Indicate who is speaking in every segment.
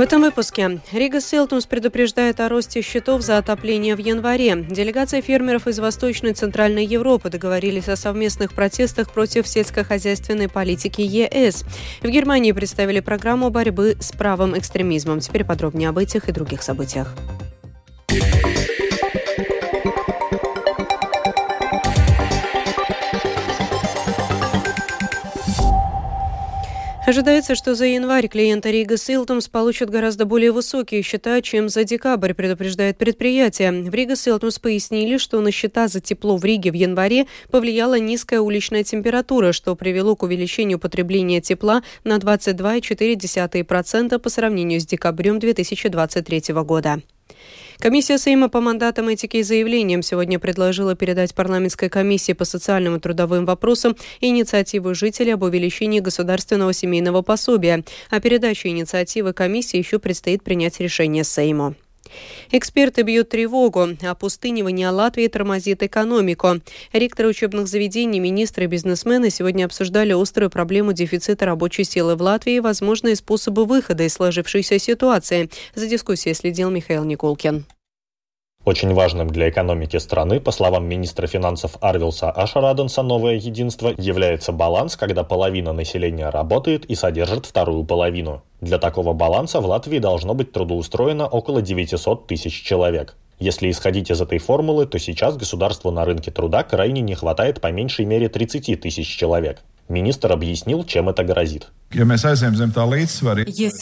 Speaker 1: этом выпуске Рига Селтумс предупреждает о росте счетов за отопление в январе. Делегация фермеров из Восточной и Центральной Европы договорились о совместных протестах против сельскохозяйственной политики ЕС. В Германии представили программу борьбы с правым экстремизмом. Теперь подробнее об этих и других событиях. Ожидается, что за январь клиенты Рига Силтумс получат гораздо более высокие счета, чем за декабрь, предупреждает предприятие. В Рига Силтумс пояснили, что на счета за тепло в Риге в январе повлияла низкая уличная температура, что привело к увеличению потребления тепла на 22,4% по сравнению с декабрем 2023 года. Комиссия Сейма по мандатам этики и заявлениям сегодня предложила передать парламентской комиссии по социальным и трудовым вопросам инициативу жителей об увеличении государственного семейного пособия. О передаче инициативы комиссии еще предстоит принять решение Сейму. Эксперты бьют тревогу. Опустынивание Латвии тормозит экономику. Ректоры учебных заведений, министры и бизнесмены сегодня обсуждали острую проблему дефицита рабочей силы в Латвии и возможные способы выхода из сложившейся ситуации. За дискуссией следил Михаил Никулкин.
Speaker 2: Очень важным для экономики страны, по словам министра финансов Арвилса Ашараденса, новое единство является баланс, когда половина населения работает и содержит вторую половину. Для такого баланса в Латвии должно быть трудоустроено около 900 тысяч человек. Если исходить из этой формулы, то сейчас государству на рынке труда крайне не хватает по меньшей мере 30 тысяч человек. Министр объяснил, чем это грозит.
Speaker 3: Если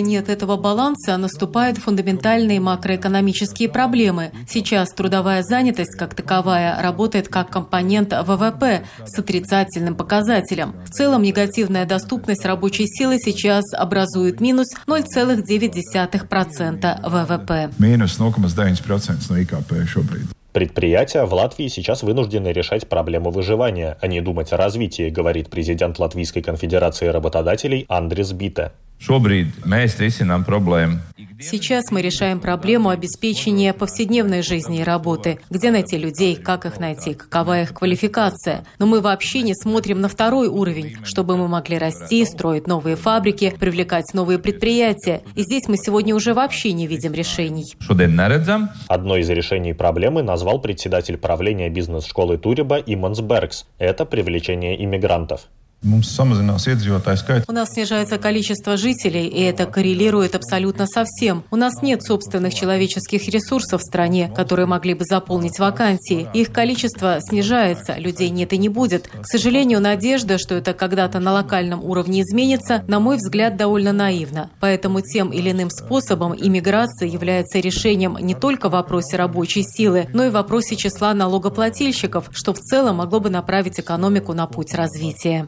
Speaker 3: нет этого баланса, наступают фундаментальные макроэкономические проблемы. Сейчас трудовая занятость как таковая работает как компонент ВВП с отрицательным показателем. В целом негативная доступность рабочей силы сейчас образует минус 0,9% ВВП. Минус 0,9%
Speaker 2: ИКП шобрид. Предприятия в Латвии сейчас вынуждены решать проблему выживания, а не думать о развитии, говорит президент Латвийской конфедерации работодателей Андрес Бита.
Speaker 3: Сейчас мы решаем проблему обеспечения повседневной жизни и работы. Где найти людей, как их найти, какова их квалификация. Но мы вообще не смотрим на второй уровень, чтобы мы могли расти, строить новые фабрики, привлекать новые предприятия. И здесь мы сегодня уже вообще не видим решений.
Speaker 2: Одно из решений проблемы назвал председатель правления бизнес-школы Туриба Иманс Бергс. Это привлечение иммигрантов.
Speaker 3: У нас снижается количество жителей, и это коррелирует абсолютно со всем. У нас нет собственных человеческих ресурсов в стране, которые могли бы заполнить вакансии. Их количество снижается, людей нет и не будет. К сожалению, надежда, что это когда-то на локальном уровне изменится, на мой взгляд, довольно наивна. Поэтому тем или иным способом иммиграция является решением не только в вопросе рабочей силы, но и в вопросе числа налогоплательщиков, что в целом могло бы направить экономику на путь развития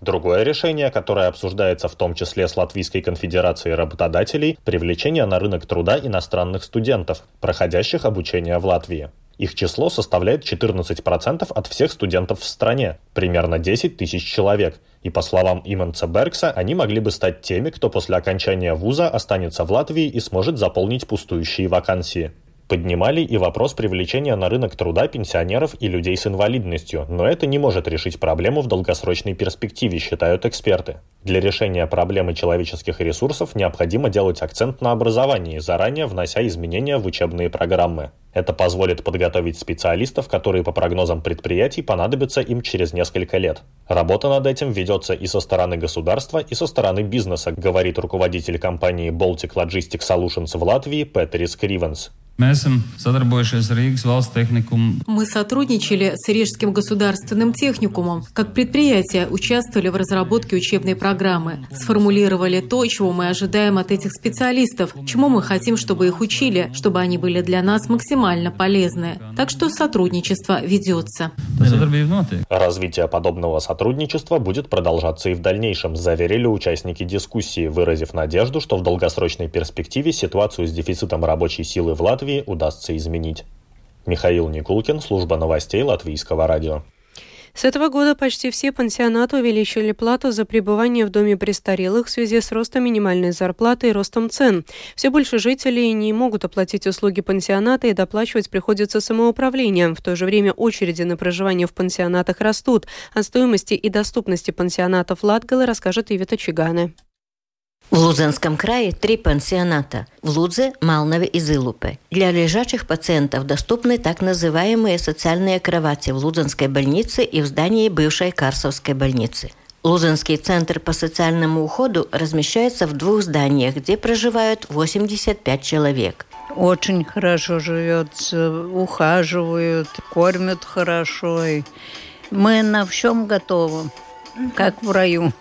Speaker 2: Другое решение, которое обсуждается в том числе с Латвийской конфедерацией работодателей, привлечение на рынок труда иностранных студентов, проходящих обучение в Латвии. Их число составляет 14% от всех студентов в стране, примерно 10 тысяч человек. И по словам Иманца Бергса, они могли бы стать теми, кто после окончания вуза останется в Латвии и сможет заполнить пустующие вакансии. Поднимали и вопрос привлечения на рынок труда пенсионеров и людей с инвалидностью, но это не может решить проблему в долгосрочной перспективе, считают эксперты. Для решения проблемы человеческих ресурсов необходимо делать акцент на образовании, заранее внося изменения в учебные программы. Это позволит подготовить специалистов, которые по прогнозам предприятий понадобятся им через несколько лет. Работа над этим ведется и со стороны государства, и со стороны бизнеса, говорит руководитель компании Baltic Logistics Solutions в Латвии Петерис Кривенс.
Speaker 3: Мы сотрудничали с Рижским государственным техникумом. Как предприятие участвовали в разработке учебной программы. Сформулировали то, чего мы ожидаем от этих специалистов, чему мы хотим, чтобы их учили, чтобы они были для нас максимально полезны. Так что сотрудничество ведется.
Speaker 2: Развитие подобного сотрудничества будет продолжаться и в дальнейшем, заверили участники дискуссии, выразив надежду, что в долгосрочной перспективе ситуацию с дефицитом рабочей силы в Латвии Латвии удастся изменить. Михаил Никулкин, служба новостей Латвийского радио.
Speaker 1: С этого года почти все пансионаты увеличили плату за пребывание в доме престарелых в связи с ростом минимальной зарплаты и ростом цен. Все больше жителей не могут оплатить услуги пансионата и доплачивать приходится самоуправлением. В то же время очереди на проживание в пансионатах растут. О стоимости и доступности пансионатов Латгалы расскажет Ивета Чиганы.
Speaker 4: В Лудзенском крае три пансионата – в Лудзе, Малнове и Зылупе. Для лежачих пациентов доступны так называемые социальные кровати в Лудзенской больнице и в здании бывшей Карсовской больницы. Лузенский центр по социальному уходу размещается в двух зданиях, где проживают 85 человек.
Speaker 5: Очень хорошо живется, ухаживают, кормят хорошо. Мы на всем готовы, как в раю.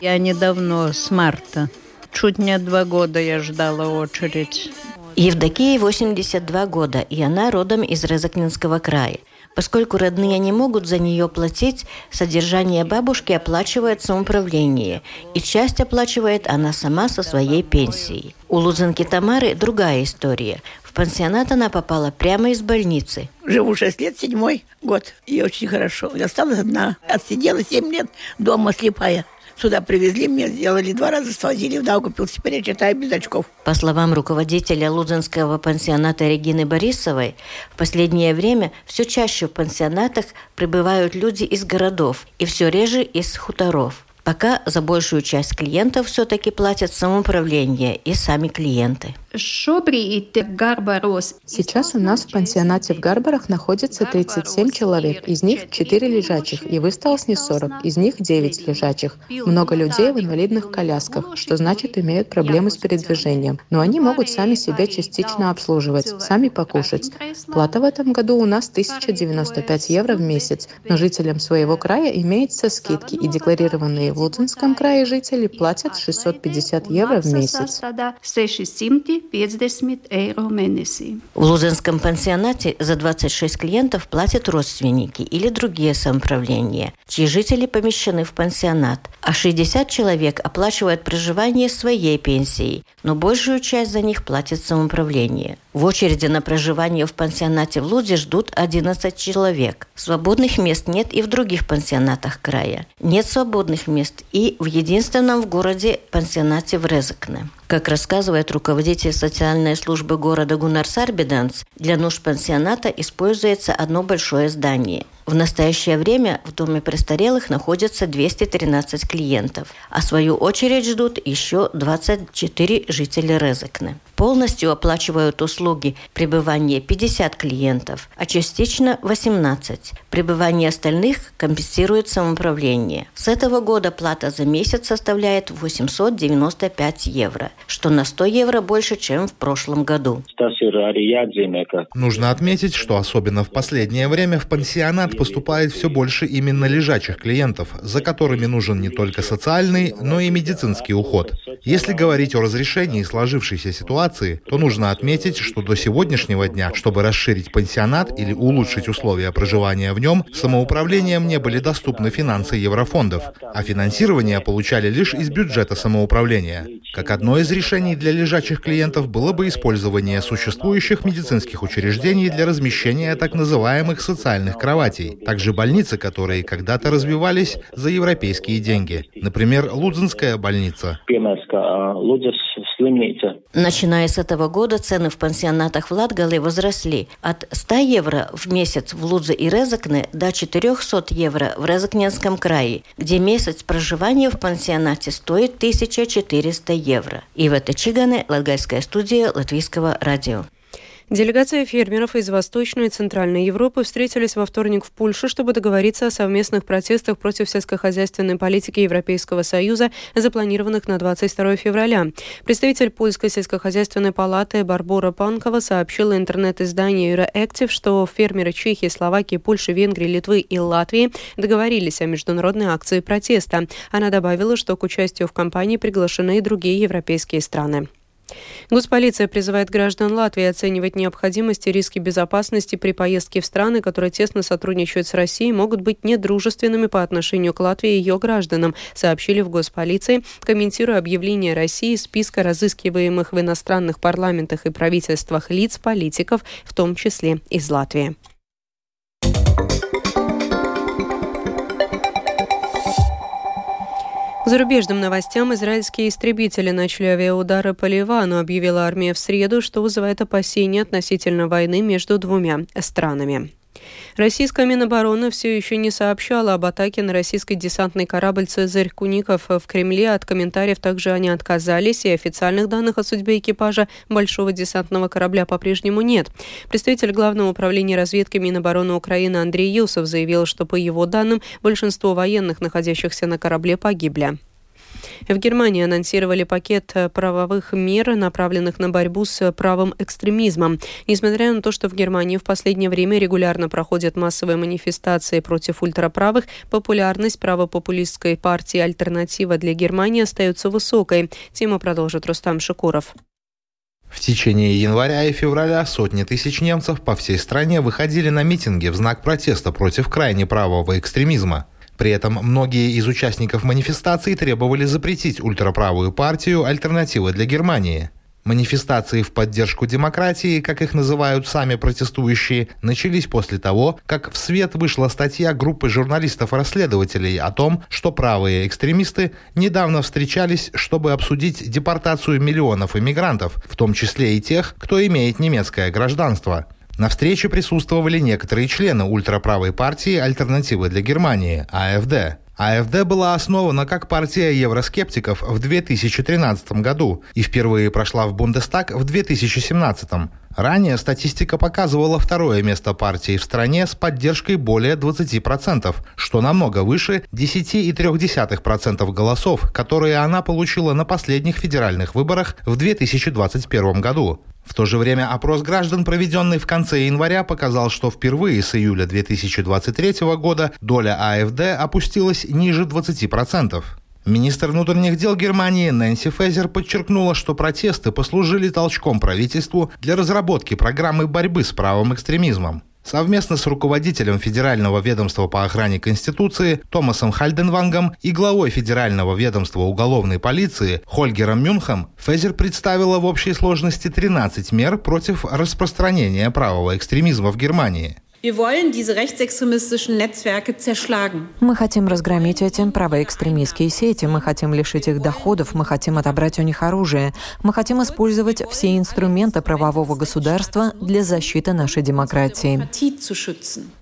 Speaker 5: Я недавно, с марта. Чуть не два года я ждала очередь.
Speaker 4: Евдокии 82 года, и она родом из Резакнинского края. Поскольку родные не могут за нее платить, содержание бабушки оплачивает самоуправление, и часть оплачивает она сама со своей пенсией. У Лузенки Тамары другая история. Пансионат она попала прямо из больницы.
Speaker 6: Живу 6 лет, седьмой год, и очень хорошо. Я осталась одна. Отсидела 7 лет, дома слепая. Сюда привезли, мне сделали два раза, свозили в Даугапилс. Теперь я читаю без очков.
Speaker 4: По словам руководителя Лудзенского пансионата Регины Борисовой, в последнее время все чаще в пансионатах прибывают люди из городов и все реже из хуторов. Пока за большую часть клиентов все-таки платят самоуправление и сами клиенты.
Speaker 7: Сейчас у нас в пансионате в Гарбарах находится 37 человек, из них 4 лежачих, и в Исталсне 40, из них 9 лежачих. Много людей в инвалидных колясках, что значит имеют проблемы с передвижением. Но они могут сами себя частично обслуживать, сами покушать. Плата в этом году у нас 1095 евро в месяц, но жителям своего края имеются скидки, и декларированные в Лудзинском крае жители платят 650 евро в месяц.
Speaker 4: 50 eiro mēnesī. В Лузенском пансионате за 26 клиентов платят родственники или другие самоуправления, чьи жители помещены в пансионат, а 60 человек оплачивают проживание своей пенсией, но большую часть за них платит самоуправление. В очереди на проживание в пансионате в Лузе ждут 11 человек. Свободных мест нет и в других пансионатах края. Нет свободных мест и в единственном в городе пансионате в Резекне. Как рассказывает руководитель социальной службы города Гунар Сарбиданс, для нужд пансионата используется одно большое здание. В настоящее время в доме престарелых находится 213 клиентов, а свою очередь ждут еще 24 жителя Резекне. Полностью оплачивают услуги пребывания 50 клиентов, а частично 18. Пребывание остальных компенсирует самоуправление. С этого года плата за месяц составляет 895 евро, что на 100 евро больше, чем в прошлом году.
Speaker 2: Нужно отметить, что особенно в последнее время в пансионат поступает все больше именно лежачих клиентов, за которыми нужен не только социальный, но и медицинский уход. Если говорить о разрешении сложившейся ситуации, то нужно отметить, что до сегодняшнего дня, чтобы расширить пансионат или улучшить условия проживания в нем, самоуправлением не были доступны финансы еврофондов, а финансирование получали лишь из бюджета самоуправления. Как одно из решений для лежачих клиентов было бы использование существующих медицинских учреждений для размещения так называемых социальных кроватей, также больницы, которые когда-то развивались за европейские деньги. Например, Лудзенская больница.
Speaker 4: Начиная с этого года цены в пансионатах в Латгале возросли от 100 евро в месяц в Лудзе и Резакне до 400 евро в Резакненском крае, где месяц проживания в пансионате стоит 1400 евро. И в это Чигане, Латгальская студия Латвийского радио.
Speaker 1: Делегация фермеров из Восточной и Центральной Европы встретились во вторник в Польше, чтобы договориться о совместных протестах против сельскохозяйственной политики Европейского Союза, запланированных на 22 февраля. Представитель Польской сельскохозяйственной палаты Барбора Панкова сообщила интернет-изданию Euroactive, что фермеры Чехии, Словакии, Польши, Венгрии, Литвы и Латвии договорились о международной акции протеста. Она добавила, что к участию в кампании приглашены и другие европейские страны. Госполиция призывает граждан Латвии оценивать необходимость и риски безопасности при поездке в страны, которые тесно сотрудничают с Россией, могут быть недружественными по отношению к Латвии и ее гражданам, сообщили в госполиции, комментируя объявление России списка разыскиваемых в иностранных парламентах и правительствах лиц политиков, в том числе из Латвии. К зарубежным новостям израильские истребители начали авиаудары по Ливану, объявила армия в среду, что вызывает опасения относительно войны между двумя странами. Российская Минобороны все еще не сообщала об атаке на российский десантный корабль «Цезарь Куников» в Кремле. От комментариев также они отказались, и официальных данных о судьбе экипажа большого десантного корабля по-прежнему нет. Представитель Главного управления разведки Минобороны Украины Андрей Юсов заявил, что, по его данным, большинство военных, находящихся на корабле, погибли. В Германии анонсировали пакет э, правовых мер, направленных на борьбу с правым экстремизмом. Несмотря на то, что в Германии в последнее время регулярно проходят массовые манифестации против ультраправых, популярность правопопулистской партии «Альтернатива для Германии» остается высокой. Тему продолжит Рустам Шикуров.
Speaker 8: В течение января и февраля сотни тысяч немцев по всей стране выходили на митинги в знак протеста против крайне правого экстремизма. При этом многие из участников манифестации требовали запретить ультраправую партию «Альтернатива для Германии». Манифестации в поддержку демократии, как их называют сами протестующие, начались после того, как в свет вышла статья группы журналистов-расследователей о том, что правые экстремисты недавно встречались, чтобы обсудить депортацию миллионов иммигрантов, в том числе и тех, кто имеет немецкое гражданство. На встрече присутствовали некоторые члены ультраправой партии «Альтернативы для Германии» АФД. АФД была основана как партия евроскептиков в 2013 году и впервые прошла в Бундестаг в 2017. Ранее статистика показывала второе место партии в стране с поддержкой более 20%, что намного выше 10,3% голосов, которые она получила на последних федеральных выборах в 2021 году. В то же время опрос граждан, проведенный в конце января, показал, что впервые с июля 2023 года доля АФД опустилась ниже 20%. Министр внутренних дел Германии Нэнси Фезер подчеркнула, что протесты послужили толчком правительству для разработки программы борьбы с правым экстремизмом. Совместно с руководителем Федерального ведомства по охране Конституции Томасом Хальденвангом и главой Федерального ведомства уголовной полиции Хольгером Мюнхом Фезер представила в общей сложности 13 мер против распространения правого экстремизма в Германии.
Speaker 9: Мы хотим разгромить эти правоэкстремистские сети, мы хотим лишить их доходов, мы хотим отобрать у них оружие, мы хотим использовать все инструменты правового государства для защиты нашей демократии.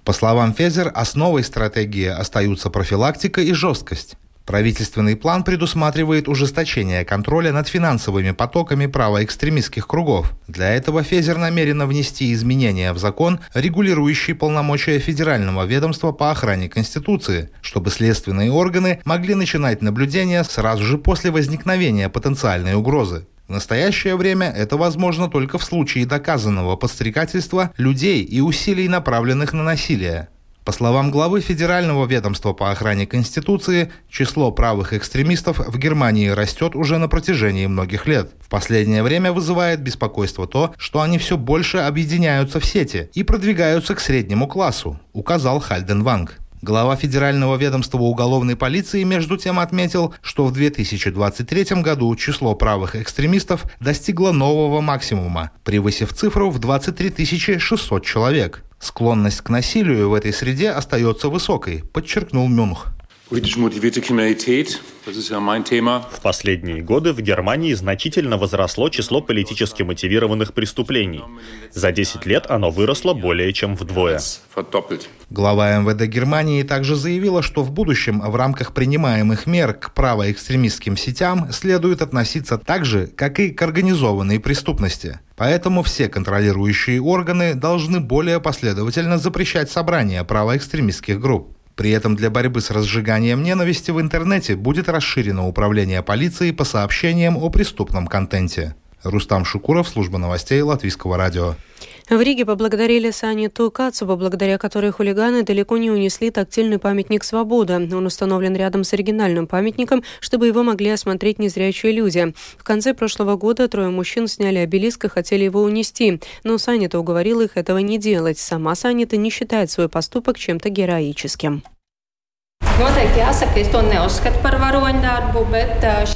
Speaker 8: По словам Фезер, основой стратегии остаются профилактика и жесткость. Правительственный план предусматривает ужесточение контроля над финансовыми потоками правоэкстремистских кругов. Для этого Фезер намерена внести изменения в закон, регулирующий полномочия Федерального ведомства по охране Конституции, чтобы следственные органы могли начинать наблюдение сразу же после возникновения потенциальной угрозы. В настоящее время это возможно только в случае доказанного подстрекательства людей и усилий, направленных на насилие. По словам главы Федерального ведомства по охране Конституции, число правых экстремистов в Германии растет уже на протяжении многих лет. В последнее время вызывает беспокойство то, что они все больше объединяются в сети и продвигаются к среднему классу, указал Хальден Ванг. Глава Федерального ведомства уголовной полиции между тем отметил, что в 2023 году число правых экстремистов достигло нового максимума, превысив цифру в 23 600 человек. Склонность к насилию в этой среде остается высокой, подчеркнул Мюнх.
Speaker 2: В последние годы в Германии значительно возросло число политически мотивированных преступлений. За 10 лет оно выросло более чем вдвое.
Speaker 8: Глава МВД Германии также заявила, что в будущем в рамках принимаемых мер к правоэкстремистским сетям следует относиться так же, как и к организованной преступности. Поэтому все контролирующие органы должны более последовательно запрещать собрания правоэкстремистских групп. При этом для борьбы с разжиганием ненависти в интернете будет расширено управление полицией по сообщениям о преступном контенте. Рустам Шукуров, служба новостей Латвийского радио.
Speaker 1: В Риге поблагодарили Саниту Кацуба, благодаря которой хулиганы далеко не унесли тактильный памятник «Свобода». Он установлен рядом с оригинальным памятником, чтобы его могли осмотреть незрячие люди. В конце прошлого года трое мужчин сняли обелиск и хотели его унести, но Санита уговорила их этого не делать. Сама Санита не считает свой поступок чем-то героическим.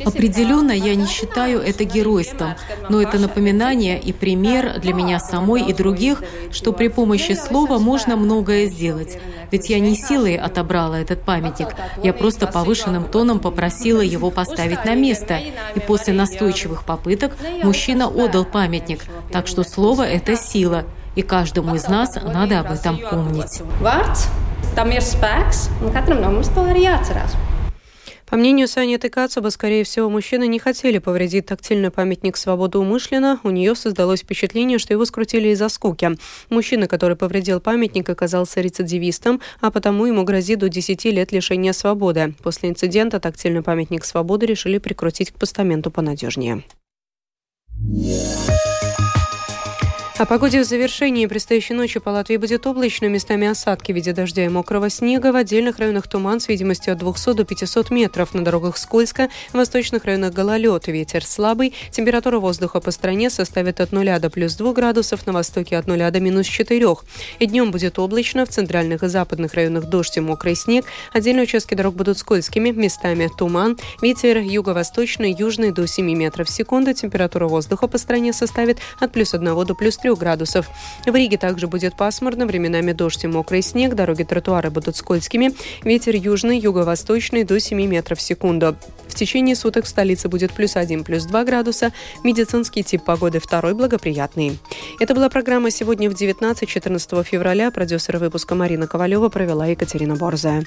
Speaker 3: Определенно, я не считаю это геройством, но это напоминание и пример для меня самой и других, что при помощи слова можно многое сделать. Ведь я не силой отобрала этот памятник, я просто повышенным тоном попросила его поставить на место. И после настойчивых попыток мужчина отдал памятник, так что слово — это сила. И каждому из нас надо об этом помнить.
Speaker 1: Tam ir spēks, un katram no mums to arī jāatcerās. По мнению Сани Тыкацуба, скорее всего, мужчины не хотели повредить тактильный памятник свободы умышленно. У нее создалось впечатление, что его скрутили из-за скуки. Мужчина, который повредил памятник, оказался рецидивистом, а потому ему грозит до 10 лет лишения свободы. После инцидента тактильный памятник свободы решили прикрутить к постаменту понадежнее. О погоде в завершении. Предстоящей ночью по Латвии будет облачно, местами осадки в виде дождя и мокрого снега. В отдельных районах туман с видимостью от 200 до 500 метров. На дорогах скользко. В восточных районах гололед. Ветер слабый. Температура воздуха по стране составит от 0 до плюс 2 градусов. На востоке от 0 до минус 4. И днем будет облачно. В центральных и западных районах дождь и мокрый снег. Отдельные участки дорог будут скользкими. Местами туман. Ветер юго-восточный, южный до 7 метров в секунду. Температура воздуха по стране составит от плюс 1 до плюс 3 3 градусов. В Риге также будет пасмурно, временами дождь и мокрый снег, дороги тротуары будут скользкими, ветер южный, юго-восточный до 7 метров в секунду. В течение суток в столице будет плюс 1, плюс 2 градуса, медицинский тип погоды второй благоприятный. Это была программа «Сегодня в 19-14 февраля». Продюсер выпуска Марина Ковалева провела Екатерина Борзая.